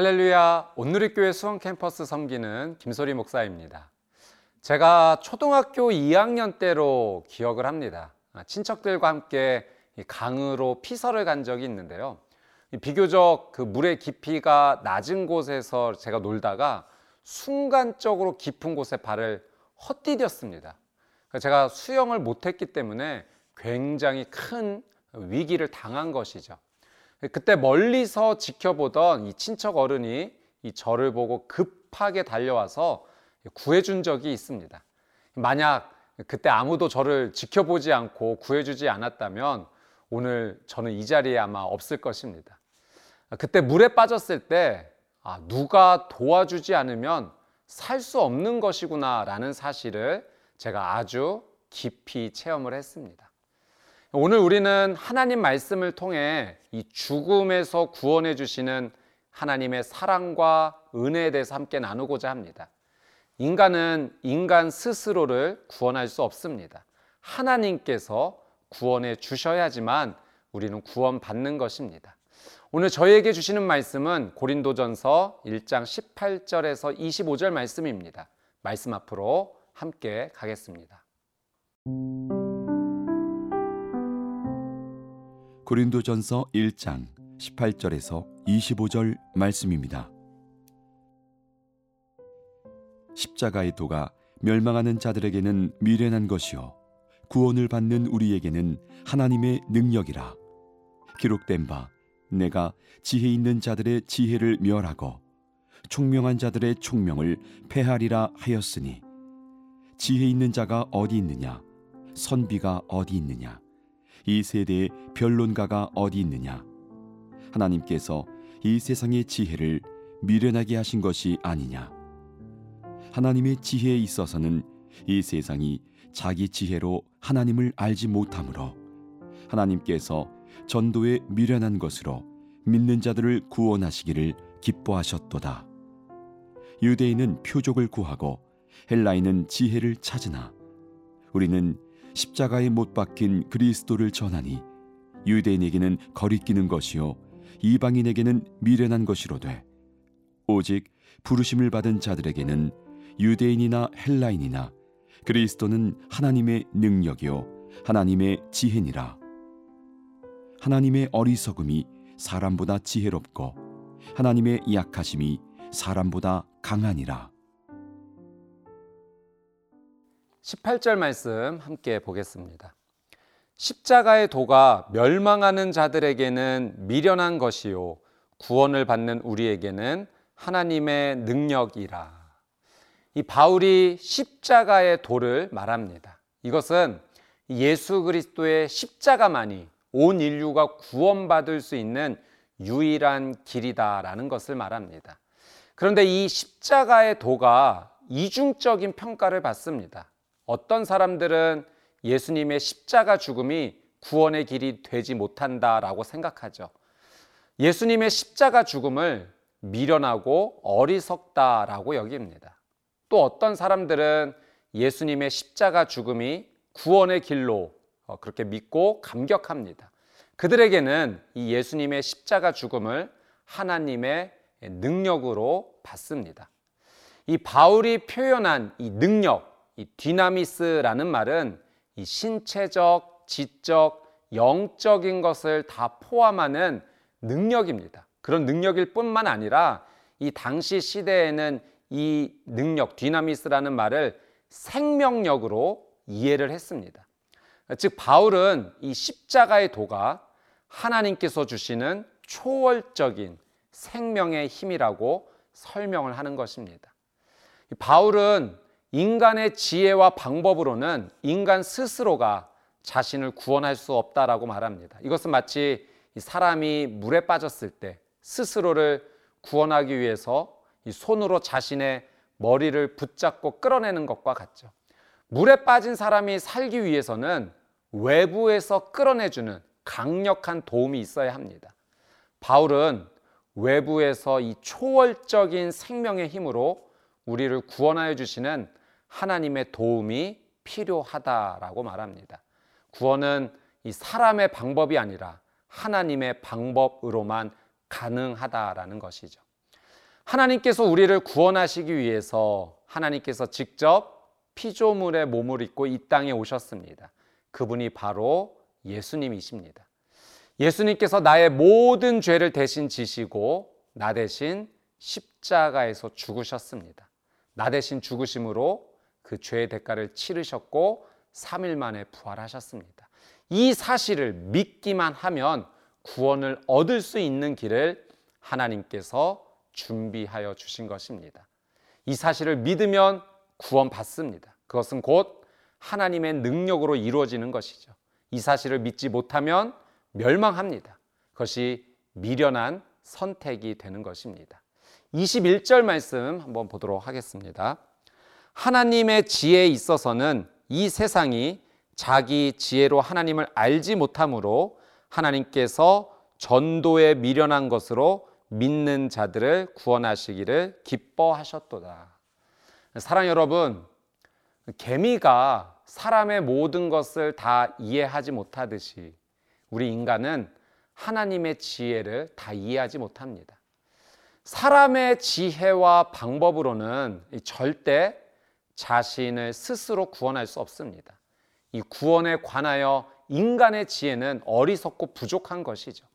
할렐루야 온누리교회 수원 캠퍼스 섬기는 김소리 목사입니다. 제가 초등학교 2학년 때로 기억을 합니다. 아, 친척들과 함께 강으로 피서를 간 적이 있는데요. 비교적 그 물의 깊이가 낮은 곳에서 제가 놀다가 순간적으로 깊은 곳에 발을 헛디뎠습니다. 제가 수영을 못했기 때문에 굉장히 큰 위기를 당한 것이죠. 그때 멀리서 지켜보던 이 친척 어른이 이 저를 보고 급하게 달려와서 구해준 적이 있습니다. 만약 그때 아무도 저를 지켜보지 않고 구해주지 않았다면 오늘 저는 이 자리에 아마 없을 것입니다. 그때 물에 빠졌을 때 아, 누가 도와주지 않으면 살 수 없는 것이구나 라는 사실을 제가 아주 깊이 체험을 했습니다. 오늘 우리는 하나님 말씀을 통해 이 죽음에서 구원해 주시는 하나님의 사랑과 은혜에 대해서 함께 나누고자 합니다. 인간은 인간 스스로를 구원할 수 없습니다. 하나님께서 구원해 주셔야지만 우리는 구원받는 것입니다. 오늘 저희에게 주시는 말씀은 고린도전서 1장 18절에서 25절 말씀입니다. 말씀 앞으로 함께 가겠습니다. 고린도전서 1장 18절에서 25절 말씀입니다. 십자가의 도가 멸망하는 자들에게는 미련한 것이요 구원을 받는 우리에게는 하나님의 능력이라. 기록된 바 내가 지혜 있는 자들의 지혜를 멸하고 총명한 자들의 총명을 패하리라 하였으니 지혜 있는 자가 어디 있느냐? 선비가 어디 있느냐 이 세대의 변론가가 어디 있느냐? 하나님께서 이 세상의 지혜를 미련하게 하신 것이 아니냐? 하나님의 지혜에 있어서는 이 세상이 자기 지혜로 하나님을 알지 못하므로 하나님께서 전도에 미련한 것으로 믿는 자들을 구원하시기를 기뻐하셨도다. 유대인은 표적을 구하고 헬라인은 지혜를 찾으나 우리는 십자가에 못 박힌 그리스도를 전하니 유대인에게는 거리끼는 것이요 이방인에게는 미련한 것이로 돼 오직 부르심을 받은 자들에게는 유대인이나 헬라인이나 그리스도는 하나님의 능력이요 하나님의 지혜니라. 하나님의 어리석음이 사람보다 지혜롭고 하나님의 약하심이 사람보다 강하니라 18절 말씀 함께 보겠습니다. 십자가의 도가 멸망하는 자들에게는 미련한 것이요 구원을 받는 우리에게는 하나님의 능력이라. 이 바울이 십자가의 도를 말합니다. 이것은 예수 그리스도의 십자가만이 온 인류가 구원받을 수 있는 유일한 길이다라는 것을 말합니다. 그런데 이 십자가의 도가 이중적인 평가를 받습니다. 어떤 사람들은 예수님의 십자가 죽음이 구원의 길이 되지 못한다라고 생각하죠. 예수님의 십자가 죽음을 미련하고 어리석다라고 여깁니다. 또 어떤 사람들은 예수님의 십자가 죽음이 구원의 길로 어, 그렇게 믿고 감격합니다. 그들에게는 이 예수님의 십자가 죽음을 하나님의 능력으로 받습니다. 이 바울이 표현한 이 능력, 이 디나미스라는 말은 이 신체적, 지적, 영적인 것을 다 포함하는 능력입니다. 그런 능력일 뿐만 아니라 이 당시 시대에는 이 능력, 디나미스라는 말을 생명력으로 이해를 했습니다. 즉, 바울은 이 십자가의 도가 하나님께서 주시는 초월적인 생명의 힘이라고 설명을 하는 것입니다. 바울은 인간의 지혜와 방법으로는 인간 스스로가 자신을 구원할 수 없다라고 말합니다. 이것은 마치 사람이 물에 빠졌을 때 스스로를 구원하기 위해서 손으로 자신의 머리를 붙잡고 끌어내는 것과 같죠. 물에 빠진 사람이 살기 위해서는 외부에서 끌어내주는 강력한 도움이 있어야 합니다. 바울은 외부에서 이 초월적인 생명의 힘으로 우리를 구원하여 주시는 하나님의 도움이 필요하다라고 말합니다. 구원은 이 사람의 방법이 아니라 하나님의 방법으로만 가능하다라는 것이죠. 하나님께서 우리를 구원하시기 위해서 하나님께서 직접 피조물의 몸을 입고 이 땅에 오셨습니다. 그분이 바로 예수님이십니다. 예수님께서 나의 모든 죄를 대신 지시고 나 대신 십자가에서 죽으셨습니다. 나 대신 죽으심으로 그 죄의 대가를 치르셨고 3일 만에 부활하셨습니다. 이 사실을 믿기만 하면 구원을 얻을 수 있는 길을 하나님께서 준비하여 주신 것입니다. 이 사실을 믿으면 구원받습니다. 그것은 곧 하나님의 능력으로 이루어지는 것이죠. 이 사실을 믿지 못하면 멸망합니다. 그것이 미련한 선택이 되는 것입니다. 21절 말씀 한번 보도록 하겠습니다. 하나님의 지혜에 있어서는 이 세상이 자기 지혜로 하나님을 알지 못함으로 하나님께서 전도에 미련한 것으로 믿는 자들을 구원하시기를 기뻐하셨도다. 사랑 여러분, 개미가 사람의 모든 것을 다 이해하지 못하듯이 우리 인간은 하나님의 지혜를 다 이해하지 못합니다. 사람의 지혜와 방법으로는 절대 자신을 스스로 구원할 수 없습니다. 이 구원에 관하여 인간의 지혜는 어리석고 부족한 것이죠.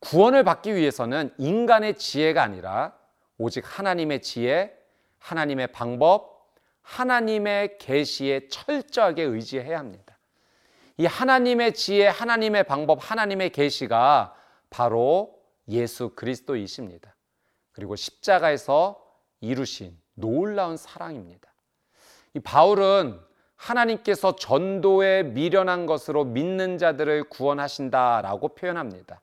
구원을 받기 위해서는 인간의 지혜가 아니라 오직 하나님의 지혜, 하나님의 방법, 하나님의 계시에 철저하게 의지해야 합니다. 이 하나님의 지혜, 하나님의 방법, 하나님의 계시가 바로 예수 그리스도이십니다. 그리고 십자가에서 이루신 놀라운 사랑입니다. 이 바울은 하나님께서 전도에 미련한 것으로 믿는 자들을 구원하신다라고 표현합니다.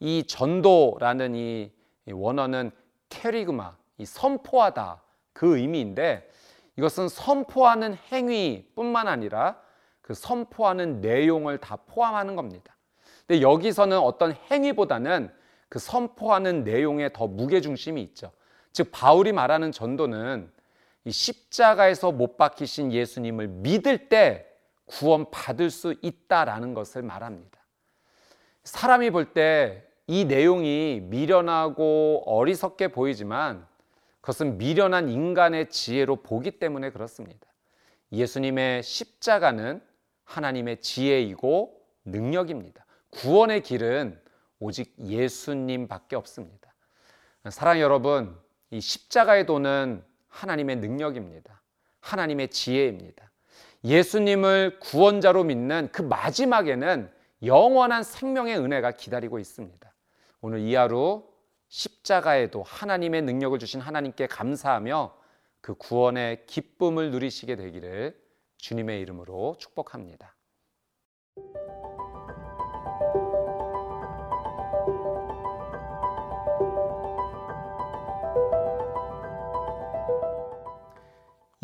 이 전도라는 이 원어는 캐리그마, 이 선포하다 그 의미인데 이것은 선포하는 행위뿐만 아니라 그 선포하는 내용을 다 포함하는 겁니다. 근데 여기서는 어떤 행위보다는 그 선포하는 내용에 더 무게 중심이 있죠. 즉 바울이 말하는 전도는 이 십자가에서 못 박히신 예수님을 믿을 때 구원 받을 수 있다라는 것을 말합니다. 사람이 볼 때 이 내용이 미련하고 어리석게 보이지만 그것은 미련한 인간의 지혜로 보기 때문에 그렇습니다. 예수님의 십자가는 하나님의 지혜이고 능력입니다. 구원의 길은 오직 예수님밖에 없습니다. 사랑 여러분, 이 십자가의 도는 하나님의 능력입니다. 하나님의 지혜입니다. 예수님을 구원자로 믿는 그 마지막에는 영원한 생명의 은혜가 기다리고 있습니다. 오늘 이 하루 십자가에도 하나님의 능력을 주신 하나님께 감사하며 그 구원의 기쁨을 누리시게 되기를 주님의 이름으로 축복합니다.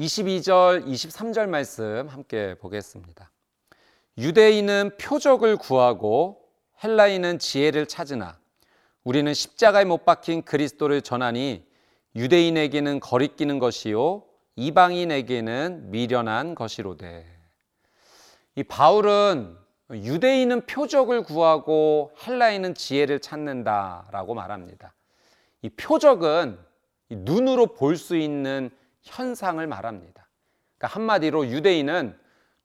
22절, 23절 말씀 함께 보겠습니다. 유대인은 표적을 구하고 헬라인은 지혜를 찾으나 우리는 십자가에 못 박힌 그리스도를 전하니 유대인에게는 거리끼는 것이요 이방인에게는 미련한 것이로되. 이 바울은 유대인은 표적을 구하고 헬라인은 지혜를 찾는다라고 말합니다. 이 표적은 눈으로 볼 수 있는 현상을 말합니다. 그러니까 한마디로 유대인은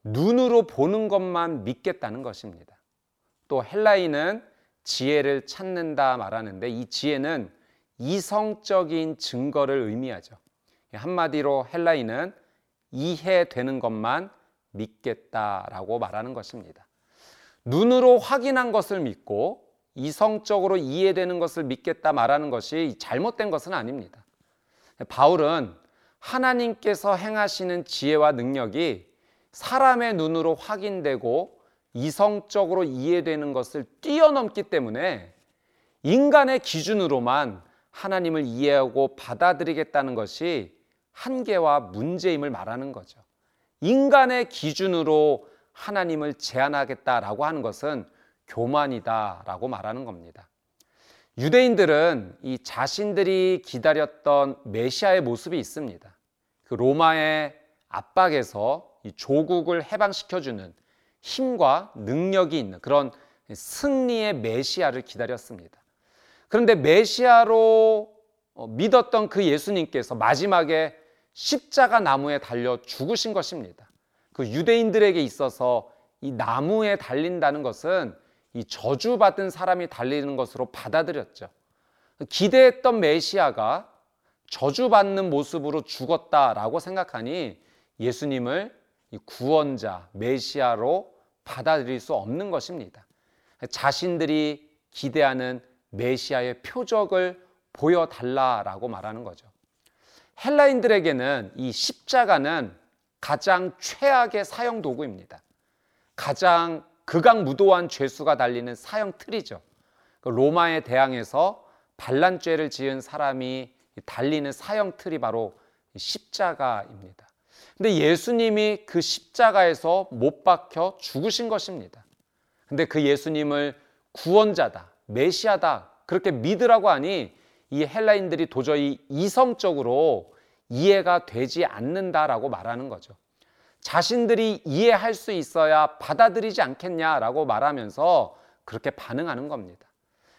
눈으로 보는 것만 믿겠다는 것입니다. 또 헬라인은 지혜를 찾는다 말하는데 이 지혜는 이성적인 증거를 의미하죠. 한마디로 헬라인은 이해되는 것만 믿겠다라고 말하는 것입니다. 눈으로 확인한 것을 믿고 이성적으로 이해되는 것을 믿겠다 말하는 것이 잘못된 것은 아닙니다. 바울은 하나님께서 행하시는 지혜와 능력이 사람의 눈으로 확인되고 이성적으로 이해되는 것을 뛰어넘기 때문에 인간의 기준으로만 하나님을 이해하고 받아들이겠다는 것이 한계와 문제임을 말하는 거죠. 인간의 기준으로 하나님을 제한하겠다라고 하는 것은 교만이다라고 말하는 겁니다. 유대인들은 이 자신들이 기다렸던 메시아의 모습이 있습니다. 그 로마의 압박에서 이 조국을 해방시켜주는 힘과 능력이 있는 그런 승리의 메시아를 기다렸습니다. 그런데 메시아로 어, 믿었던 그 예수님께서 마지막에 십자가 나무에 달려 죽으신 것입니다. 그 유대인들에게 있어서 이 나무에 달린다는 것은 이 저주받은 사람이 달리는 것으로 받아들였죠. 기대했던 메시아가 저주받는 모습으로 죽었다라고 생각하니 예수님을 구원자, 메시아로 받아들일 수 없는 것입니다. 자신들이 기대하는 메시아의 표적을 보여달라라고 말하는 거죠. 헬라인들에게는 이 십자가는 가장 최악의 사형 도구입니다. 가장 극악무도한 죄수가 달리는 사형 틀이죠. 그 로마에 대항해서 반란죄를 지은 사람이 달리는 사형 틀이 바로 십자가입니다. 근데 예수님이 그 십자가에서 못 박혀 죽으신 것입니다. 근데 그 예수님을 구원자다, 메시아다, 그렇게 믿으라고 하니 이 헬라인들이 도저히 이성적으로 이해가 되지 않는다라고 말하는 거죠. 자신들이 이해할 수 있어야 받아들이지 않겠냐라고 말하면서 그렇게 반응하는 겁니다.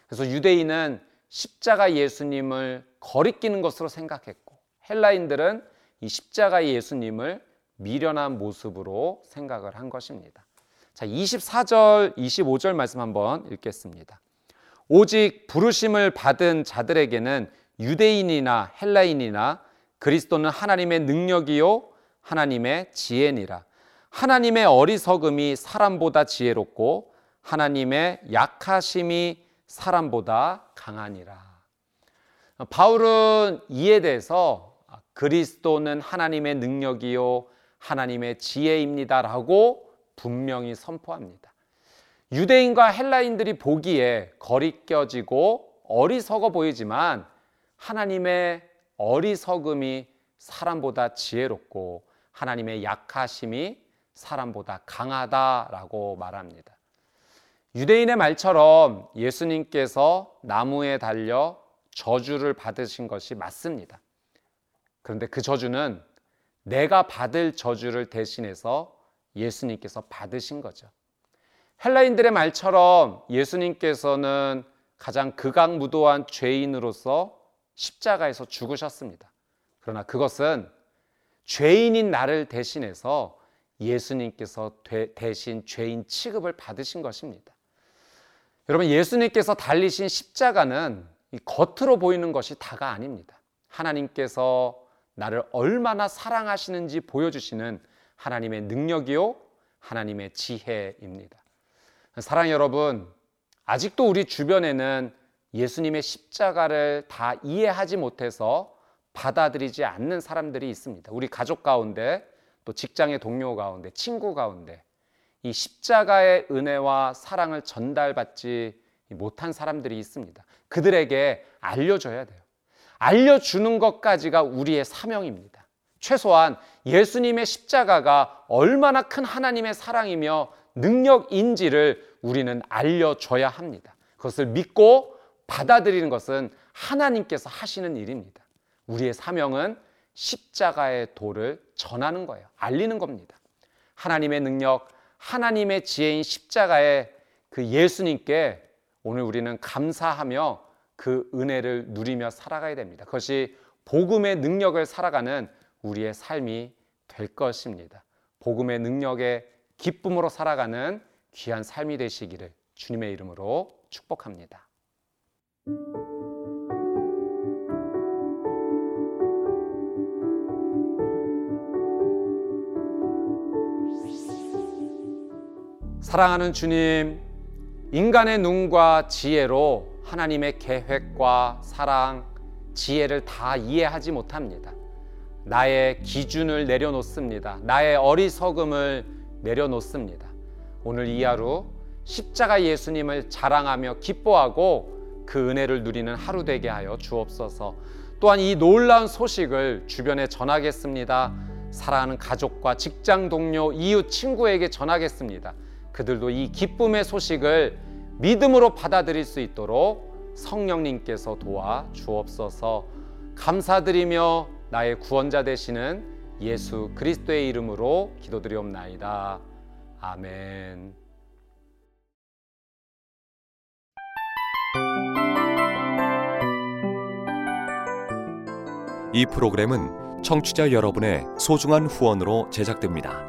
그래서 유대인은 십자가 예수님을 거리끼는 것으로 생각했고 헬라인들은 이 십자가 예수님을 미련한 모습으로 생각을 한 것입니다. 자, 24절, 25절 말씀 한번 읽겠습니다. 오직 부르심을 받은 자들에게는 유대인이나 헬라인이나 그리스도는 하나님의 능력이요 하나님의 지혜니라. 하나님의 어리석음이 사람보다 지혜롭고 하나님의 약하심이 사람보다 강하니라. 바울은 이에 대해서 그리스도는 하나님의 능력이요 하나님의 지혜입니다라고 분명히 선포합니다. 유대인과 헬라인들이 보기에 거리껴지고 어리석어 보이지만 하나님의 어리석음이 사람보다 지혜롭고 하나님의 약하심이 사람보다 강하다라고 말합니다. 유대인의 말처럼 예수님께서 나무에 달려 저주를 받으신 것이 맞습니다. 그런데 그 저주는 내가 받을 저주를 대신해서 예수님께서 받으신 거죠. 헬라인들의 말처럼 예수님께서는 가장 극악무도한 죄인으로서 십자가에서 죽으셨습니다. 그러나 그것은 죄인인 나를 대신해서 예수님께서 대신 죄인 취급을 받으신 것입니다. 여러분, 예수님께서 달리신 십자가는 겉으로 보이는 것이 다가 아닙니다. 하나님께서 나를 얼마나 사랑하시는지 보여주시는 하나님의 능력이요, 하나님의 지혜입니다. 사랑 여러분, 아직도 우리 주변에는 예수님의 십자가를 다 이해하지 못해서 받아들이지 않는 사람들이 있습니다. 우리 가족 가운데 또 직장의 동료 가운데 친구 가운데 이 십자가의 은혜와 사랑을 전달받지 못한 사람들이 있습니다. 그들에게 알려줘야 돼요. 알려주는 것까지가 우리의 사명입니다. 최소한 예수님의 십자가가 얼마나 큰 하나님의 사랑이며 능력인지를 우리는 알려줘야 합니다. 그것을 믿고 받아들이는 것은 하나님께서 하시는 일입니다. 우리의 사명은 십자가의 도를 전하는 거예요. 알리는 겁니다. 하나님의 능력, 하나님의 지혜인 십자가의 그 예수님께 오늘 우리는 감사하며 그 은혜를 누리며 살아가야 됩니다. 그것이 복음의 능력을 살아가는 우리의 삶이 될 것입니다. 복음의 능력의 기쁨으로 살아가는 귀한 삶이 되시기를 주님의 이름으로 축복합니다. 사랑하는 주님, 인간의 눈과 지혜로 하나님의 계획과 사랑, 지혜를 다 이해하지 못합니다. 나의 기준을 내려놓습니다. 나의 어리석음을 내려놓습니다. 오늘 이 하루 십자가 예수님을 자랑하며 기뻐하고 그 은혜를 누리는 하루 되게 하여 주옵소서. 또한 이 놀라운 소식을 주변에 전하겠습니다. 사랑하는 가족과 직장 동료, 이웃, 친구에게 전하겠습니다. 그들도 이 기쁨의 소식을 믿음으로 받아들일 수 있도록 성령님께서 도와 주옵소서 감사드리며 나의 구원자 되시는 예수 그리스도의 이름으로 기도드리옵나이다. 아멘. 이 프로그램은 청취자 여러분의 소중한 후원으로 제작됩니다.